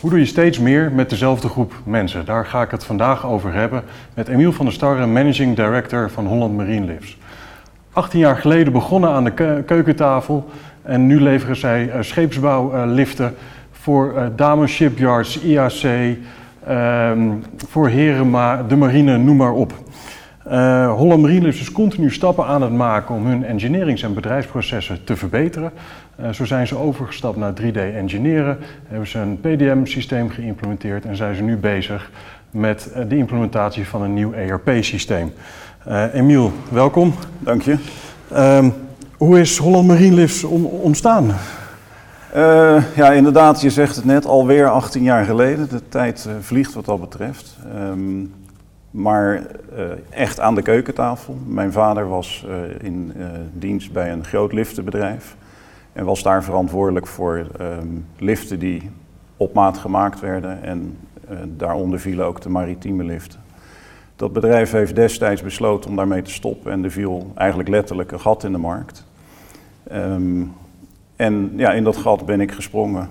hoe doe je steeds meer met dezelfde groep mensen? Daar ga ik het vandaag over hebben met Emiel van der Starre, Managing Director van Holland Marine Lifts. 18 jaar geleden begonnen aan de keukentafel en nu leveren zij uh, scheepsbouwliften voor uh, dames shipyards, IAC, ehm, voor Herema, de marine, noem maar op. Uh, Holland Marine is continu stappen aan het maken om hun engineerings- en bedrijfsprocessen te verbeteren. Uh, zo zijn ze overgestapt naar 3D-engineeren, hebben ze een PDM-systeem geïmplementeerd en zijn ze nu bezig met uh, de implementatie van een nieuw ERP-systeem. Emiel, welkom. Dank je. Ehm, hoe is Holland Marine Lifts ontstaan? ja, inderdaad, je zegt het net, alweer 18 jaar geleden. De tijd vliegt wat dat betreft. Um, maar uh, echt aan de keukentafel. Mijn vader was in dienst bij een groot liftenbedrijf en was daar verantwoordelijk voor um, liften die op maat gemaakt werden en daaronder vielen ook de maritieme liften. Dat bedrijf heeft destijds besloten om daarmee te stoppen en er viel eigenlijk letterlijk een gat in de markt. Um, en ja, in dat gat ben ik gesprongen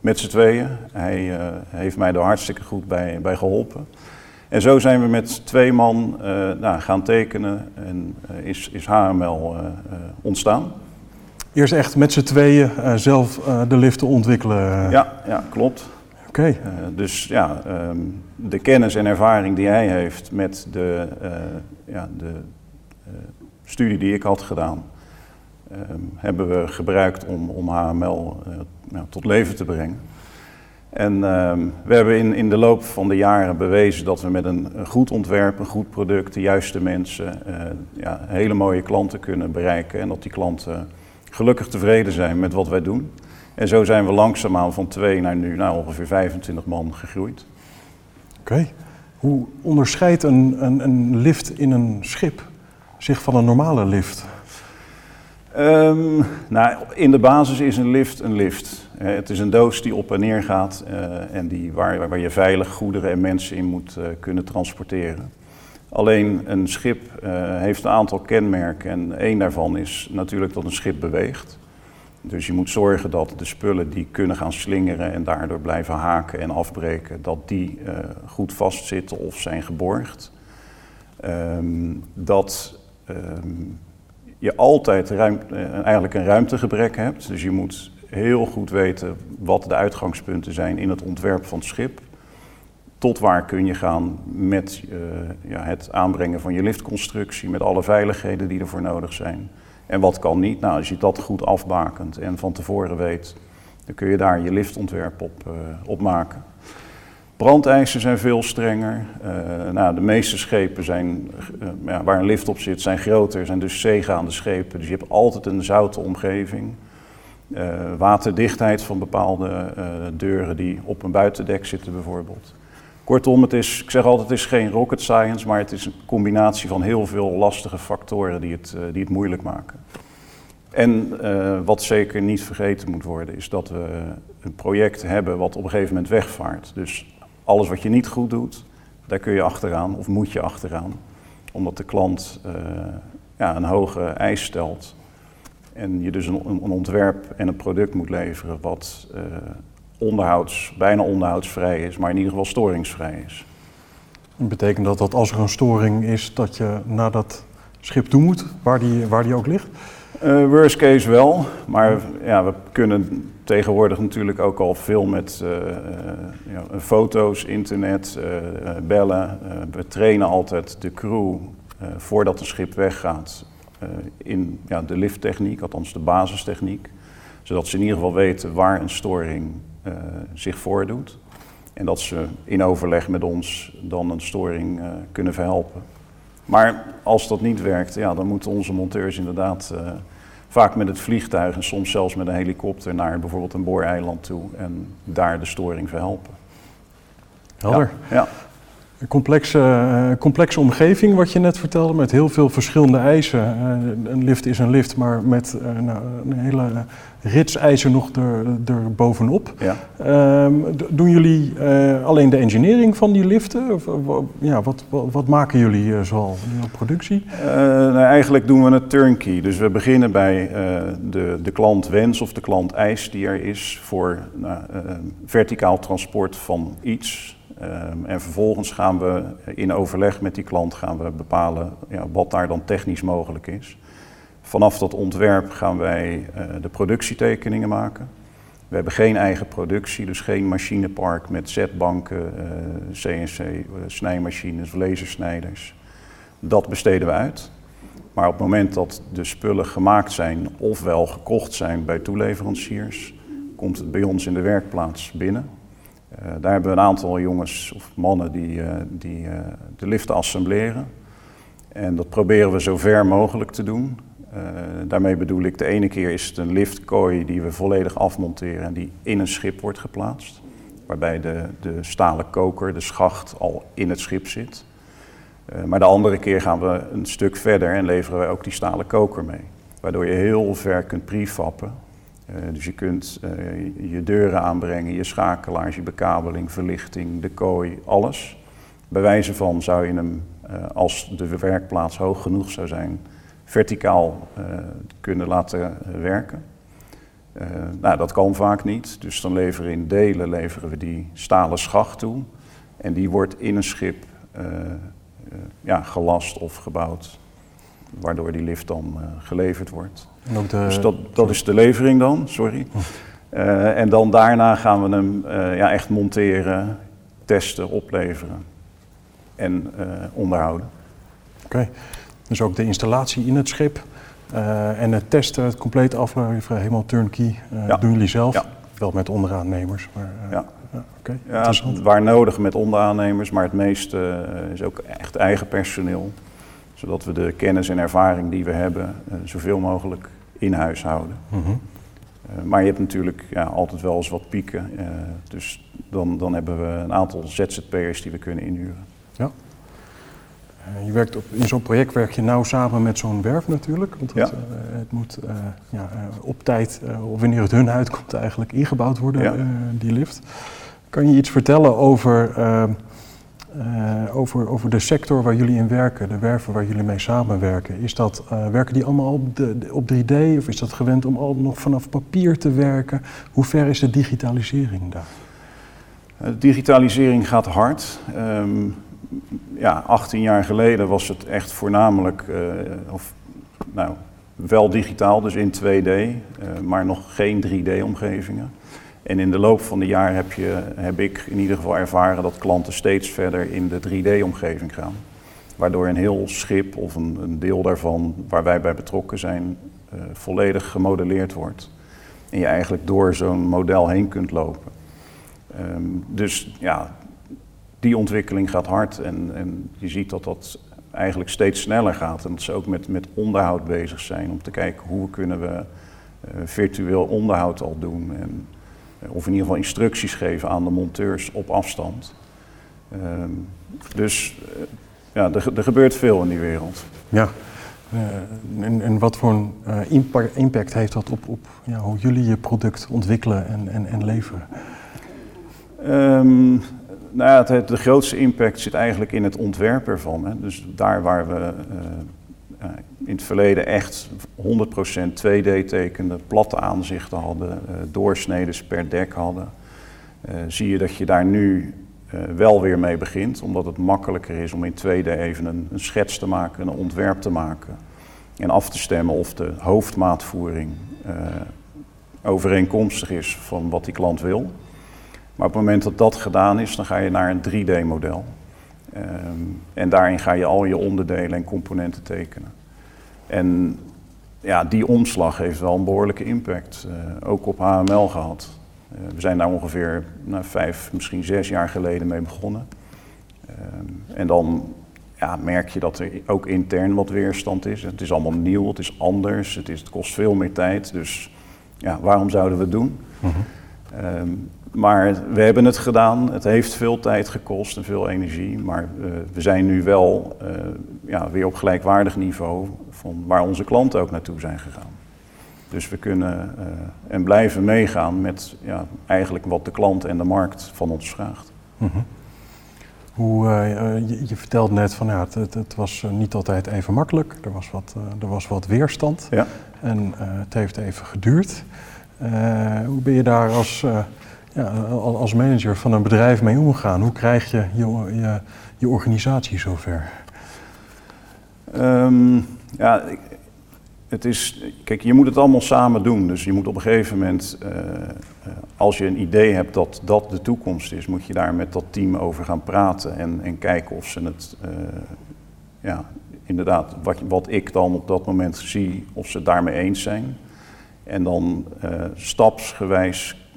met z'n tweeën. Hij heeft mij er hartstikke goed bij, bij geholpen. En zo zijn we met twee man nou, gaan tekenen en is, is HML ontstaan. Eerst echt met z'n tweeën zelf de liften ontwikkelen? Ja, ja klopt. Oké. Okay. dus ja, um, de kennis en ervaring die hij heeft met de, ja, de studie die ik had gedaan, um, hebben we gebruikt om, om HML nou, tot leven te brengen. En uh, we hebben in, in de loop van de jaren bewezen dat we met een, een goed ontwerp, een goed product, de juiste mensen, uh, ja, hele mooie klanten kunnen bereiken. En dat die klanten gelukkig tevreden zijn met wat wij doen. En zo zijn we langzaamaan van twee naar nu nou, ongeveer 25 man gegroeid. Oké. Okay. Hoe onderscheidt een, een, een lift in een schip zich van een normale lift? Um, nou, in de basis is een lift een lift. Uh, het is een doos die op en neer gaat uh, en die, waar, waar je veilig goederen en mensen in moet uh, kunnen transporteren. Alleen een schip heeft een aantal kenmerken en één daarvan is natuurlijk dat een schip beweegt. Dus je moet zorgen dat de spullen die kunnen gaan slingeren en daardoor blijven haken en afbreken, dat die goed vastzitten of zijn geborgd. Um, dat um, je altijd ruimte, eigenlijk een ruimtegebrek hebt. Dus je moet heel goed weten wat de uitgangspunten zijn in het ontwerp van het schip. Tot waar kun je gaan met uh, ja, het aanbrengen van je liftconstructie, met alle veiligheden die ervoor nodig zijn. En wat kan niet? Nou, als je dat goed afbakent en van tevoren weet, dan kun je daar je liftontwerp op, uh, maken. Brandeisen zijn veel strenger. Uh, nou, de meeste schepen zijn, ja, waar een lift op zit, zijn groter, zijn dus zeegaande schepen. Dus je hebt altijd een zoute omgeving. Waterdichtheid van bepaalde deuren die op een buitendek zitten bijvoorbeeld. Kortom, het is, ik zeg altijd, het is geen rocket science, maar het is een combinatie van heel veel lastige factoren die het, die het moeilijk maken. En wat zeker niet vergeten moet worden, is dat we een project hebben wat op een gegeven moment wegvaart. Dus alles wat je niet goed doet, daar kun je achteraan of moet je achteraan. Omdat de klant uh, ja, een hoge eis stelt. En je dus een, een, ontwerp en een product moet leveren wat onderhouds, bijna onderhoudsvrij is, maar in ieder geval storingsvrij is. Dat betekent dat dat als er een storing is, dat je naar dat schip toe moet, waar die, waar die ook ligt? Uh, worst case wel, maar ja, we kunnen tegenwoordig natuurlijk ook al veel met uh, ja, foto's, internet, uh, bellen. we trainen altijd de crew voordat een schip weggaat in ja, de lifttechniek, althans de basistechniek. Zodat ze in ieder geval weten waar een storing zich voordoet. En dat ze in overleg met ons dan een storing kunnen verhelpen. Maar als dat niet werkt, ja, dan moeten onze monteurs inderdaad uh, vaak met het vliegtuig en soms zelfs met een helikopter naar bijvoorbeeld een booreiland toe en daar de storing verhelpen. Helder. Ja. ja. Een complexe, uh, complexe omgeving, wat je net vertelde, met heel veel verschillende eisen. Uh, een lift is een lift, maar met uh, nou, een hele rits eisen nog er, er bovenop. Ja. Ehm, doen jullie alleen de engineering van die liften? Of, ja, wat, wat, wat, maken jullie zoal in productie? nou, eigenlijk doen we het turnkey. Dus we beginnen bij de, de klant wens of de klant eis die er is voor nou, verticaal transport van iets Um, en vervolgens gaan we in overleg met die klant gaan we bepalen ja, wat daar dan technisch mogelijk is. Vanaf dat ontwerp gaan wij uh, de productietekeningen maken. We hebben geen eigen productie, dus geen machinepark met zetbanken, uh, CNC, uh, snijmachines, lasersnijders. Dat besteden we uit. Maar op het moment dat de spullen gemaakt zijn, ofwel gekocht zijn bij toeleveranciers, komt het bij ons in de werkplaats binnen. Uh, daar hebben we een aantal jongens of mannen die, uh, die uh, de liften assembleren. En dat proberen we zo ver mogelijk te doen. daarmee bedoel ik, de ene keer is het een liftkooi die we volledig afmonteren en die in een schip wordt geplaatst. Waarbij de, de stalen koker, de schacht, al in het schip zit. maar de andere keer gaan we een stuk verder en leveren we ook die stalen koker mee. Waardoor je heel ver kunt prefappen dus je kunt uh, je deuren aanbrengen, je schakelaars, je bekabeling, verlichting, de kooi, alles. Bij wijze van zou je hem, uh, als de werkplaats hoog genoeg zou zijn, verticaal kunnen laten werken. nou, dat kan vaak niet, dus dan leveren in delen leveren we die stalen schacht toe. En die wordt in een schip ja, gelast of gebouwd, waardoor die lift dan geleverd wordt. De... Dus dat, dat is de levering dan, sorry. Uh, en dan daarna gaan we hem uh, ja, echt monteren, testen, opleveren en uh, onderhouden. Oké, okay. dus ook de installatie in het schip en het testen, het compleet afleveren, helemaal turnkey, ja. doen jullie zelf? Ja. Wel met onderaannemers, maar... ja. Ja, okay. ja, waar nodig met onderaannemers, maar het meeste is ook echt eigen personeel. Zodat we de kennis en ervaring die we hebben zoveel mogelijk in huis houden. Mm -hmm. uh, maar je hebt natuurlijk ja, altijd wel eens wat pieken. Uh, dus dan, dan hebben we een aantal ZZP'ers die we kunnen inhuren. Ja. Uh, je werkt op, in zo'n project werk je nauw samen met zo'n werf natuurlijk. Want het, ja. het moet ja, op tijd, of wanneer het hun uitkomt, eigenlijk ingebouwd worden, ja. die lift. Kan je iets vertellen over uh, over, over de sector waar jullie in werken, de werven waar jullie mee samenwerken. Is dat, uh, werken die allemaal op, de, op 3D of is dat gewend om al nog vanaf papier te werken? Hoe ver is de digitalisering daar? De digitalisering gaat hard. Um, ja, 18 jaar geleden was het echt voornamelijk, of, nou, wel digitaal, dus in 2D, maar nog geen 3D-omgevingen. En in de loop van de jaar heb, je, heb ik in ieder geval ervaren dat klanten steeds verder in de 3D-omgeving gaan. Waardoor een heel schip of een, een, deel daarvan waar wij bij betrokken zijn, uh, volledig gemodelleerd wordt. En je eigenlijk door zo'n model heen kunt lopen. Um, dus ja, die ontwikkeling gaat hard en, en, je ziet dat dat eigenlijk steeds sneller gaat. En dat ze ook met, met onderhoud bezig zijn om te kijken hoe kunnen we uh, virtueel onderhoud al doen. En, of in ieder geval instructies geven aan de monteurs op afstand. Um, dus uh, ja, er, er, gebeurt veel in die wereld. Ja. Uh, en, en, wat voor een impact heeft dat op, op ja, hoe jullie je product ontwikkelen en, en, en leveren? Um, nou ja, het, de grootste impact zit eigenlijk in het ontwerp ervan. Hè. Dus daar waar we in het verleden echt 100% 2D tekenden, platte aanzichten hadden, uh, doorsneden per dek hadden, uh, zie je dat je daar nu wel weer mee begint, omdat het makkelijker is om in 2D even een, een, schets te maken, een ontwerp te maken en af te stemmen of de hoofdmaatvoering overeenkomstig is van wat die klant wil. Maar op het moment dat dat gedaan is, dan ga je naar een 3D-model. Um, en daarin ga je al je onderdelen en componenten tekenen. En ja, die omslag heeft wel een behoorlijke impact, uh, ook op HML gehad. Uh, we zijn daar ongeveer nou, vijf, misschien zes jaar geleden mee begonnen. Uh, en dan ja, merk je dat er ook intern wat weerstand is. Het is allemaal nieuw, het is anders, het, is, het kost veel meer tijd. Dus ja, waarom zouden we het doen? -huh. Ehm, maar we hebben het gedaan. Het heeft veel tijd gekost en veel energie. Maar uh, we zijn nu wel uh, ja, weer op gelijkwaardig niveau van waar onze klanten ook naartoe zijn gegaan. Dus we kunnen uh, en blijven meegaan met ja, eigenlijk wat de klant en de markt van ons vraagt. Mm -hmm. Hoe, je, je, vertelt net van ja, het, het, was niet altijd even makkelijk. Er was wat, er was wat weerstand. Ja. En het heeft even geduurd. hoe ben je daar als ja, als manager van een bedrijf mee omgaan? Hoe krijg je je, je, organisatie zover? Um, ja, het is, kijk, je moet het allemaal samen doen. Dus je moet op een gegeven moment, uh, als je een idee hebt dat dat de toekomst is, moet je daar met dat team over gaan praten en, en kijken of ze het, uh, ja, inderdaad, wat, wat ik dan op dat moment zie, of ze het daarmee eens zijn. En dan stapsgewijs uh,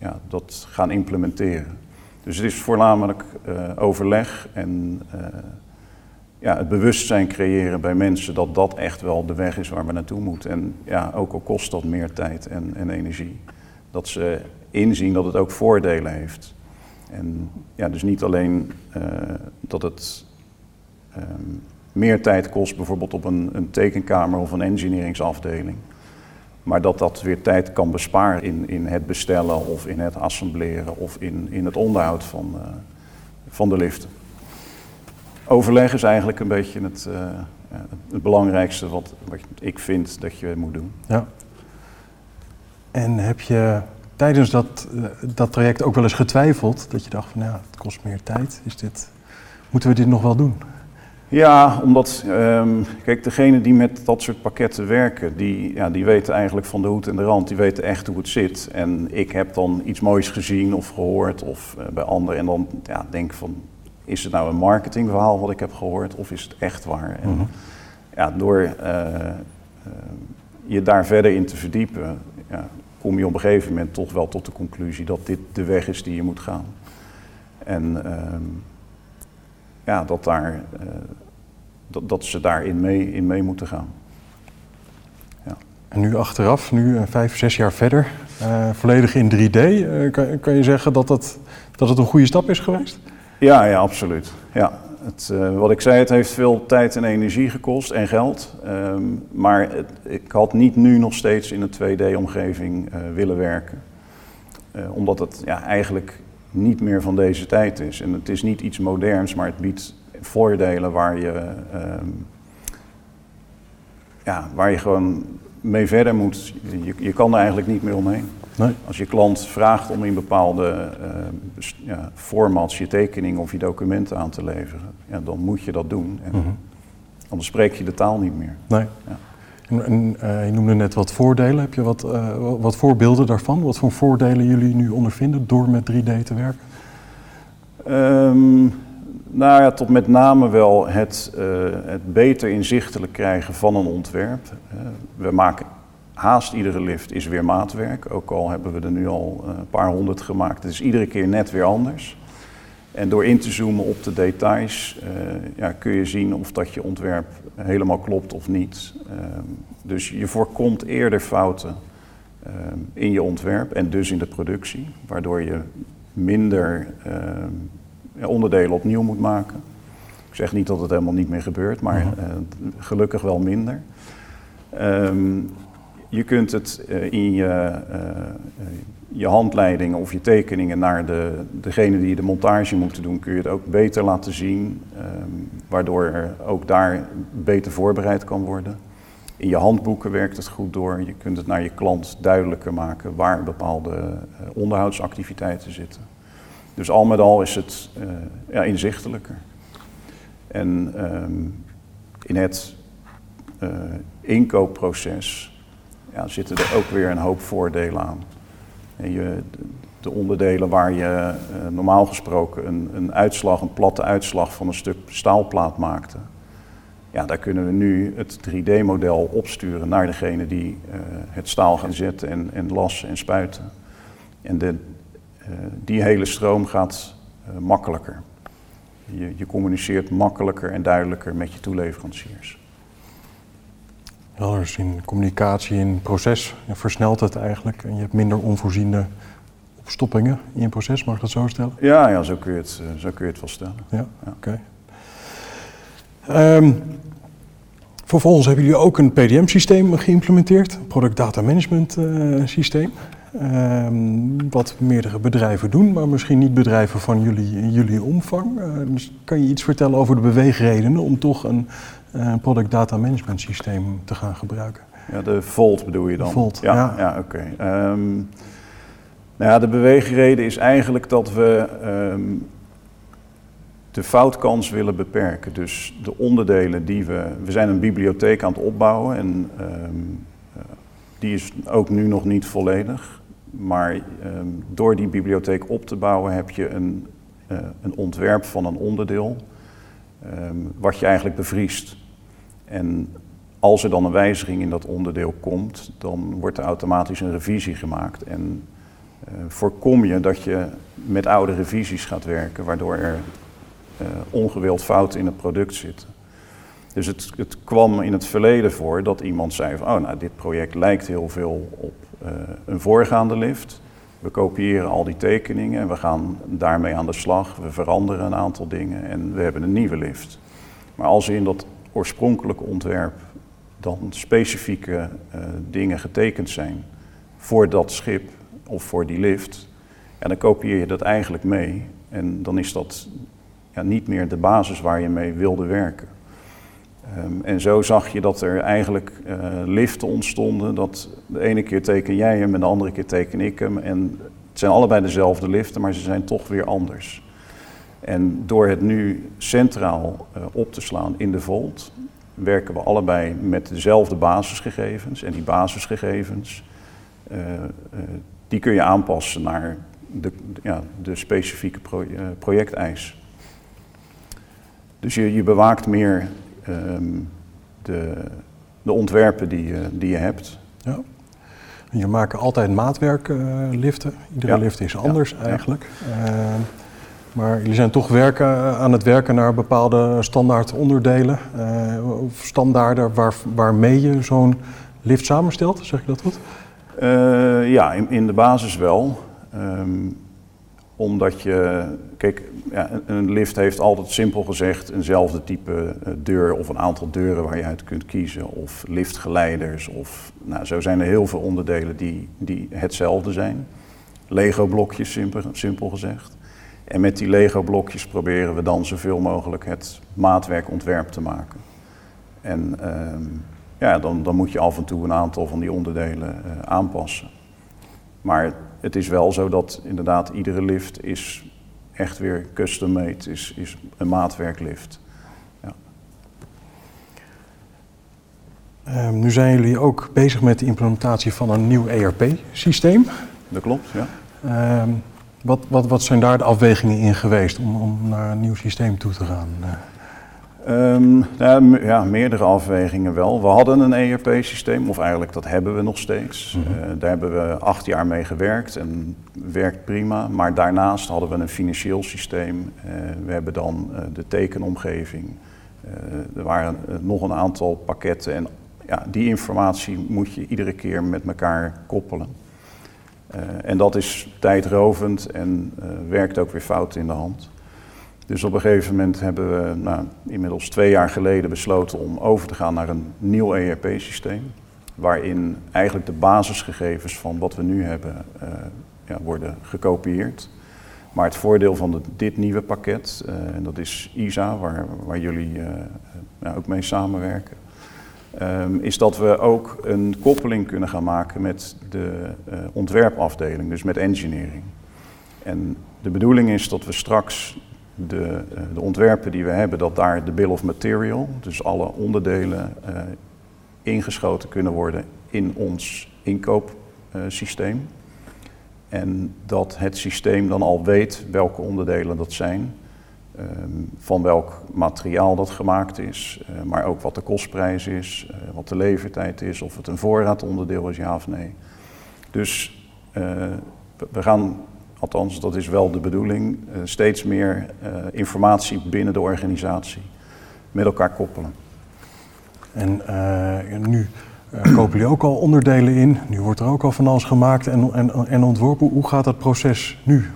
ja, dat gaan implementeren. Dus het is voornamelijk uh, overleg en uh, ja, het bewustzijn creëren bij mensen dat dat echt wel de weg is waar we naartoe moeten. En ja, ook al kost dat meer tijd en, en energie, dat ze inzien dat het ook voordelen heeft. En ja, dus niet alleen dat het um, meer tijd kost, bijvoorbeeld op een, een tekenkamer of een engineeringsafdeling. Maar dat dat weer tijd kan besparen in, in het bestellen of in het assembleren of in, in het onderhoud van, uh, van de liften. Overleg is eigenlijk een beetje het, uh, het belangrijkste wat, wat ik vind dat je moet doen. Ja. En heb je tijdens dat, dat traject ook wel eens getwijfeld dat je dacht van ja, het kost meer tijd. Is dit, moeten we dit nog wel doen? Ja, omdat, um, kijk, degenen die met dat soort pakketten werken, die, ja, die weten eigenlijk van de hoed en de rand, die weten echt hoe het zit. En ik heb dan iets moois gezien of gehoord of uh, bij anderen en dan ja, denk van, is het nou een marketingverhaal wat ik heb gehoord of is het echt waar? En, mm -hmm. ja, door uh, uh, je daar verder in te verdiepen, ja, kom je op een gegeven moment toch wel tot de conclusie dat dit de weg is die je moet gaan. En um, ja, dat, daar, uh, dat, dat ze daarin mee, in mee moeten gaan. Ja. En nu achteraf, nu uh, vijf, zes jaar verder, uh, volledig in 3D, kan, kan je zeggen dat het, dat het een goede stap is geweest? Ja, ja absoluut. Ja. Het, wat ik zei, het heeft veel tijd en energie gekost en geld. Um, maar het, ik had niet nu nog steeds in een 2D-omgeving willen werken. omdat het ja, eigenlijk niet meer van deze tijd is. En het is niet iets moderns, maar het biedt voordelen waar je, uh, ja, waar je gewoon mee verder moet. Je, je kan er eigenlijk niet meer omheen. Nee. Als je klant vraagt om in bepaalde uh, ja, formats je tekening of je documenten aan te leveren, ja, dan moet je dat doen. En mm-hmm. Anders spreek je de taal niet meer. Nee. Ja. En, en uh, je noemde net wat voordelen. Heb je wat, uh, wat voorbeelden daarvan? Wat voor voordelen jullie nu ondervinden door met 3D te werken? Um, nou ja, tot met name wel het, uh, het beter inzichtelijk krijgen van een ontwerp. we maken haast iedere lift is weer maatwerk. Ook al hebben we er nu al een paar honderd gemaakt. Het is iedere keer net weer anders. En door in te zoomen op de details ja, kun je zien of dat je ontwerp helemaal klopt of niet. Uh, dus je voorkomt eerder fouten uh, in je ontwerp en dus in de productie, waardoor je minder onderdelen opnieuw moet maken. Ik zeg niet dat het helemaal niet meer gebeurt, maar gelukkig wel minder. Um, je kunt het in je je handleidingen of je tekeningen naar de, degene die de montage moeten doen, kun je het ook beter laten zien, um, waardoor er ook daar beter voorbereid kan worden. In je handboeken werkt het goed door. Je kunt het naar je klant duidelijker maken waar bepaalde uh, onderhoudsactiviteiten zitten. Dus al met al is het uh, ja, inzichtelijker. En um, in het uh, inkoopproces ja, zitten er ook weer een hoop voordelen aan. Je, de onderdelen waar je uh, normaal gesproken een, een uitslag, een platte uitslag van een stuk staalplaat maakte. Ja, daar kunnen we nu het 3D-model opsturen naar degene die uh, het staal gaan zetten en, en lassen en spuiten. En de, uh, die hele stroom gaat makkelijker. Je, je communiceert makkelijker en duidelijker met je toeleveranciers. Ja, dus in communicatie, in proces versnelt het eigenlijk en je hebt minder onvoorziene stoppingen in je proces, mag ik dat zo stellen? Ja, ja zo, kun je het, zo kun je het wel stellen. Ja, oké. Ehm, vervolgens hebben jullie ook een PDM-systeem geïmplementeerd, een Product Data Management systeem. Ehm, wat meerdere bedrijven doen, maar misschien niet bedrijven van jullie, jullie omvang. dus kan je iets vertellen over de beweegredenen om toch een product data management systeem te gaan gebruiken? Ja, de Volt bedoel je dan? Volt, ja. Ja, ja oké. Ehm, nou ja, de beweegreden is eigenlijk dat we ehm, de foutkans willen beperken. Dus de onderdelen die we... We zijn een bibliotheek aan het opbouwen en ehm, eh, die is ook nu nog niet volledig. Maar door die bibliotheek op te bouwen heb je een, uh, een ontwerp van een onderdeel... wat je eigenlijk bevriest. En als er dan een wijziging in dat onderdeel komt, dan wordt er automatisch een revisie gemaakt. En uh, voorkom je dat je met oude revisies gaat werken, waardoor er uh, ongewild fouten in het product zitten. Dus het, het, kwam in het verleden voor dat iemand zei van, oh nou dit project lijkt heel veel op uh, een voorgaande lift. We kopiëren al die tekeningen en we gaan daarmee aan de slag. We veranderen een aantal dingen en we hebben een nieuwe lift. Maar als in dat oorspronkelijke ontwerp dan specifieke uh, dingen getekend zijn voor dat schip of voor die lift. En dan kopieer je dat eigenlijk mee. En dan is dat ja, niet meer de basis waar je mee wilde werken. Um, en zo zag je dat er eigenlijk uh, liften ontstonden. Dat de ene keer teken jij hem en de andere keer teken ik hem. En het zijn allebei dezelfde liften, maar ze zijn toch weer anders. En door het nu centraal uh, op te slaan in de Volt, werken we allebei met dezelfde basisgegevens. En die basisgegevens, uh, die kun je aanpassen naar de, ja, de specifieke pro, projecteis. Dus je, je bewaakt meer um, de, de ontwerpen die, die je hebt. Ja. Je maakt altijd maatwerkliften. Iedere Ja. lift is anders Ja. eigenlijk. Ehm, maar jullie zijn toch werken, aan het werken naar bepaalde standaard onderdelen eh, of standaarden waar, waarmee je zo'n lift samenstelt, zeg ik dat goed? Uh, ja, in, in, de basis wel. Um, omdat je, kijk, ja, een, lift heeft altijd simpel gezegd eenzelfde type uh, deur of een aantal deuren waar je uit kunt kiezen. Of liftgeleiders. Of, nou, zo zijn er heel veel onderdelen die, die hetzelfde zijn. Lego-blokjes, simpel, simpel gezegd. En met die Lego-blokjes proberen we dan zoveel mogelijk het maatwerkontwerp te maken. En um, ja, dan, dan, moet je af en toe een aantal van die onderdelen uh, aanpassen. Maar het is wel zo dat inderdaad iedere lift is echt weer custom made, is, is een maatwerklift. Ja. Um, nu zijn jullie ook bezig met de implementatie van een nieuw ERP-systeem. Dat klopt, ja. Um, wat, wat, wat, zijn daar de afwegingen in geweest om, om naar een nieuw systeem toe te gaan? Um, nou, ja, meerdere afwegingen wel. We hadden een ERP-systeem, of eigenlijk dat hebben we nog steeds. Mm -hmm. uh, daar hebben we acht jaar mee gewerkt en werkt prima. Maar daarnaast hadden we een financieel systeem. Uh, we hebben dan uh, de tekenomgeving. er waren nog een aantal pakketten en ja, die informatie moet je iedere keer met elkaar koppelen. En dat is tijdrovend en werkt ook weer fout in de hand. Dus op een gegeven moment hebben we nou, inmiddels twee jaar geleden besloten om over te gaan naar een nieuw ERP-systeem. Waarin eigenlijk de basisgegevens van wat we nu hebben uh, ja, worden gekopieerd. Maar het voordeel van dit nieuwe pakket, en dat is ISA, waar, waar jullie nou, ook mee samenwerken. Um, is dat we ook een koppeling kunnen gaan maken met de ontwerpafdeling, dus met engineering. En de bedoeling is dat we straks de, uh, de, ontwerpen die we hebben, dat daar de bill of material, dus alle onderdelen, uh, ingeschoten kunnen worden in ons inkoopsysteem. en dat het systeem dan al weet welke onderdelen dat zijn. Um, van welk materiaal dat gemaakt is, uh, maar ook wat de kostprijs is, wat de levertijd is, of het een voorraadonderdeel is, ja of nee. Dus we gaan, althans dat is wel de bedoeling, steeds meer informatie binnen de organisatie met elkaar koppelen. En nu Uh, kopen jullie ook al onderdelen in? Nu wordt er ook al van alles gemaakt en, en, en ontworpen. Hoe gaat dat proces nu?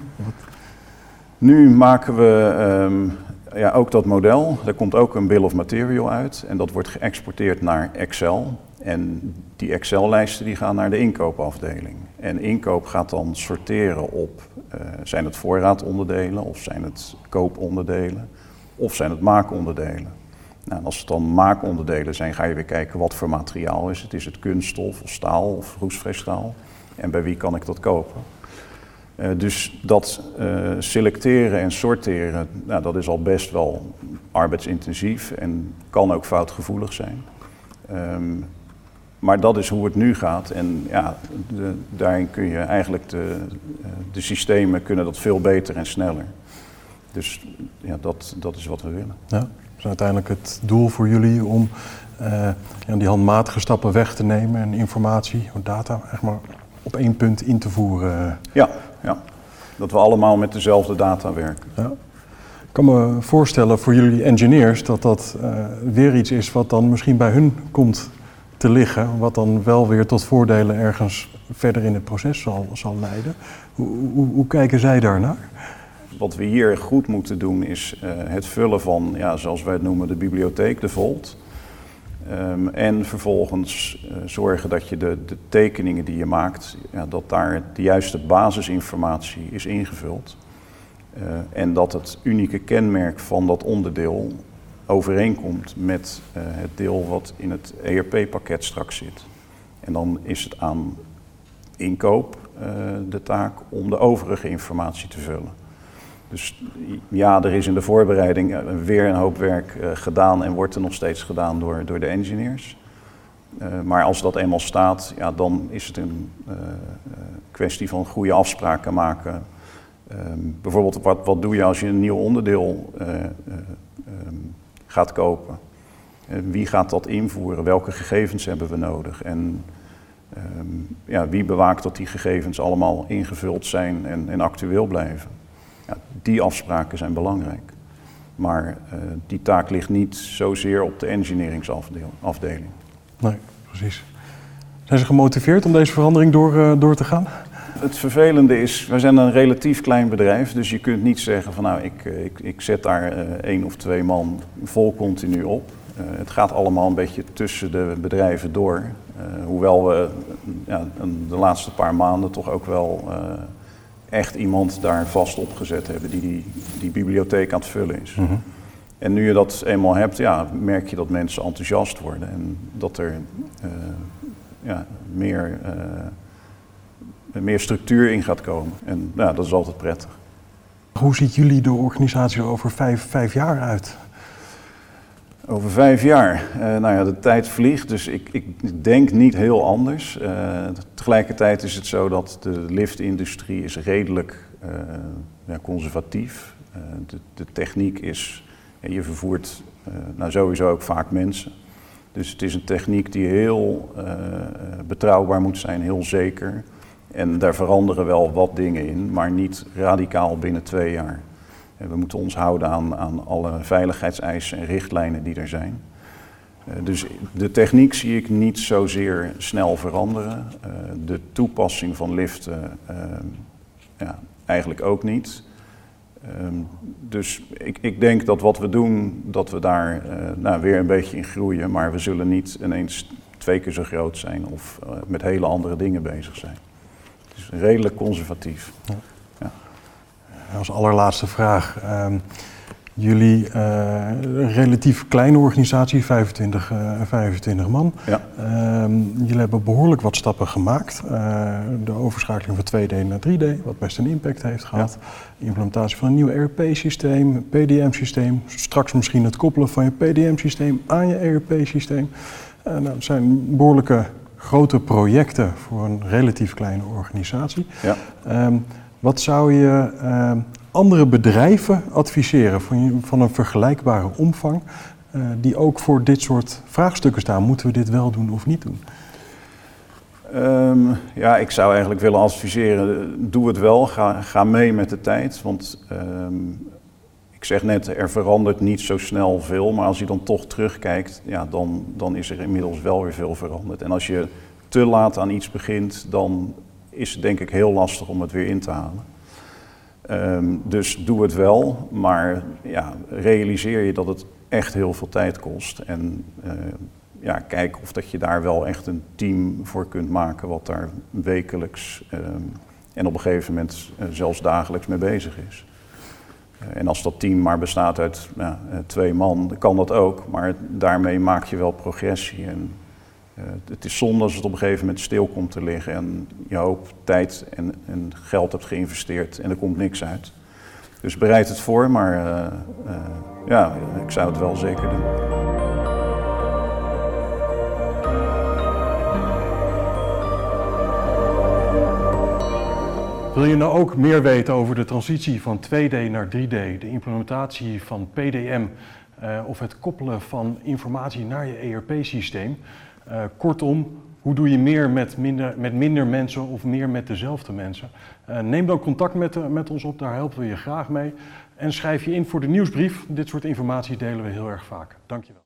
Nu maken we um, ja, ook dat model. Er komt ook een bill of material uit en dat wordt geëxporteerd naar Excel. En die Excel-lijsten die gaan naar de inkoopafdeling. En inkoop gaat dan sorteren op, uh, zijn het voorraadonderdelen of zijn het kooponderdelen of zijn het maakonderdelen. Nou, als het dan maakonderdelen zijn, ga je weer kijken wat voor materiaal is het. Is het kunststof of staal of roestvrijstaal? En bij wie kan ik dat kopen? Uh, dus dat uh, selecteren en sorteren, nou, dat is al best wel arbeidsintensief en kan ook foutgevoelig zijn. Um, maar dat is hoe het nu gaat. En ja, de, daarin kun je eigenlijk de, de systemen kunnen dat veel beter en sneller. Dus ja, dat, dat is wat we willen. Ja is uiteindelijk het doel voor jullie om uh, ja, die handmatige stappen weg te nemen en informatie, data, echt maar op één punt in te voeren. Ja, ja. dat we allemaal met dezelfde data werken. Ja. Ik kan me voorstellen voor jullie engineers dat dat uh, weer iets is wat dan misschien bij hun komt te liggen, wat dan wel weer tot voordelen ergens verder in het proces zal, zal leiden. Hoe, hoe, hoe kijken zij daarnaar? Wat we hier goed moeten doen is uh, het vullen van, ja, zoals wij het noemen, de bibliotheek, de Volt. Um, en vervolgens uh, zorgen dat je de, de, tekeningen die je maakt, ja, dat daar de juiste basisinformatie is ingevuld. Uh, en dat het unieke kenmerk van dat onderdeel overeenkomt met het deel wat in het ERP-pakket straks zit. En dan is het aan inkoop de taak om de overige informatie te vullen. Dus ja, er is in de voorbereiding eh, weer een hoop werk gedaan en wordt er nog steeds gedaan door, door de engineers. Maar als dat eenmaal staat, ja, dan is het een kwestie van goede afspraken maken. Um, bijvoorbeeld, wat, wat doe je als je een nieuw onderdeel um, gaat kopen? wie gaat dat invoeren? Welke gegevens hebben we nodig? En um, ja, wie bewaakt dat die gegevens allemaal ingevuld zijn en, en actueel blijven? Ja, die afspraken zijn belangrijk. Maar uh, die taak ligt niet zozeer op de engineeringsafdeling. Nee, precies. Zijn ze gemotiveerd om deze verandering door, uh, door te gaan? Het vervelende is, wij zijn een relatief klein bedrijf, dus je kunt niet zeggen van nou ik, eh, ik, ik zet daar uh, één of twee man vol continu op. Uh, het gaat allemaal een beetje tussen de bedrijven door. hoewel we ja, de laatste paar maanden toch ook wel echt iemand daar vast opgezet hebben die die, die bibliotheek aan het vullen is. Mhm. En nu je dat eenmaal hebt, ja, merk je dat mensen enthousiast worden en dat er uh, ja, meer, uh, meer structuur in gaat komen. En ja, dat is altijd prettig. Hoe ziet jullie de organisatie over vijf, vijf jaar uit? Over vijf jaar. Uh, nou ja, de tijd vliegt, dus ik, ik denk niet heel anders. Uh, tegelijkertijd is het zo dat de liftindustrie is redelijk uh, ja, conservatief. De, de, techniek is, je vervoert nou sowieso ook vaak mensen. Dus het is een techniek die heel betrouwbaar moet zijn, heel zeker. En daar veranderen wel wat dingen in, maar niet radicaal binnen twee jaar. We moeten ons houden aan, aan alle veiligheidseisen en richtlijnen die er zijn. Uh, dus de techniek zie ik niet zozeer snel veranderen. Uh, de toepassing van liften uh, ja, eigenlijk ook niet. Um, dus ik, ik, denk dat wat we doen, dat we daar nou, weer een beetje in groeien. Maar we zullen niet ineens twee keer zo groot zijn of met hele andere dingen bezig zijn. Is redelijk conservatief. Ja. Als allerlaatste vraag. Um, jullie uh, relatief kleine organisatie, 25, uh, 25 man. Ja. Um, jullie hebben behoorlijk wat stappen gemaakt. Uh, de overschakeling van 2D naar 3D, wat best een impact heeft gehad. Ja. Implementatie van een nieuw ERP-systeem, PDM-systeem. Straks misschien het koppelen van je PDM-systeem aan je ERP-systeem. nou, dat zijn behoorlijke grote projecten voor een relatief kleine organisatie. Ja. Um, wat zou je uh, andere bedrijven adviseren van, van een vergelijkbare omvang, uh, die ook voor dit soort vraagstukken staan? Moeten we dit wel doen of niet doen? Um, ja, ik zou eigenlijk willen adviseren, doe het wel, ga, ga mee met de tijd. Want um, ik zeg net, er verandert niet zo snel veel, maar als je dan toch terugkijkt, ja, dan, dan is er inmiddels wel weer veel veranderd. En als je te laat aan iets begint, dan is het denk ik heel lastig om het weer in te halen. Ehm, dus doe het wel, maar ja, realiseer je dat het echt heel veel tijd kost. En uh, ja, kijk of dat je daar wel echt een team voor kunt maken wat daar wekelijks um, en op een gegeven moment uh, zelfs dagelijks mee bezig is. En als dat team maar bestaat uit ja, twee man, kan dat ook, maar daarmee maak je wel progressie. En uh, het is zonde als het op een gegeven moment stil komt te liggen en je hoop tijd en, en geld hebt geïnvesteerd en er komt niks uit. Dus bereid het voor, maar uh, ja, ik zou het wel zeker doen. Wil je nou ook meer weten over de transitie van 2D naar 3D, de implementatie van PDM uh, of het koppelen van informatie naar je ERP-systeem? Uh, kortom, hoe doe je meer met minder, met minder mensen of meer met dezelfde mensen? Uh, neem dan contact met, met ons op, daar helpen we je graag mee. En schrijf je in voor de nieuwsbrief. Dit soort informatie delen we heel erg vaak. Dankjewel.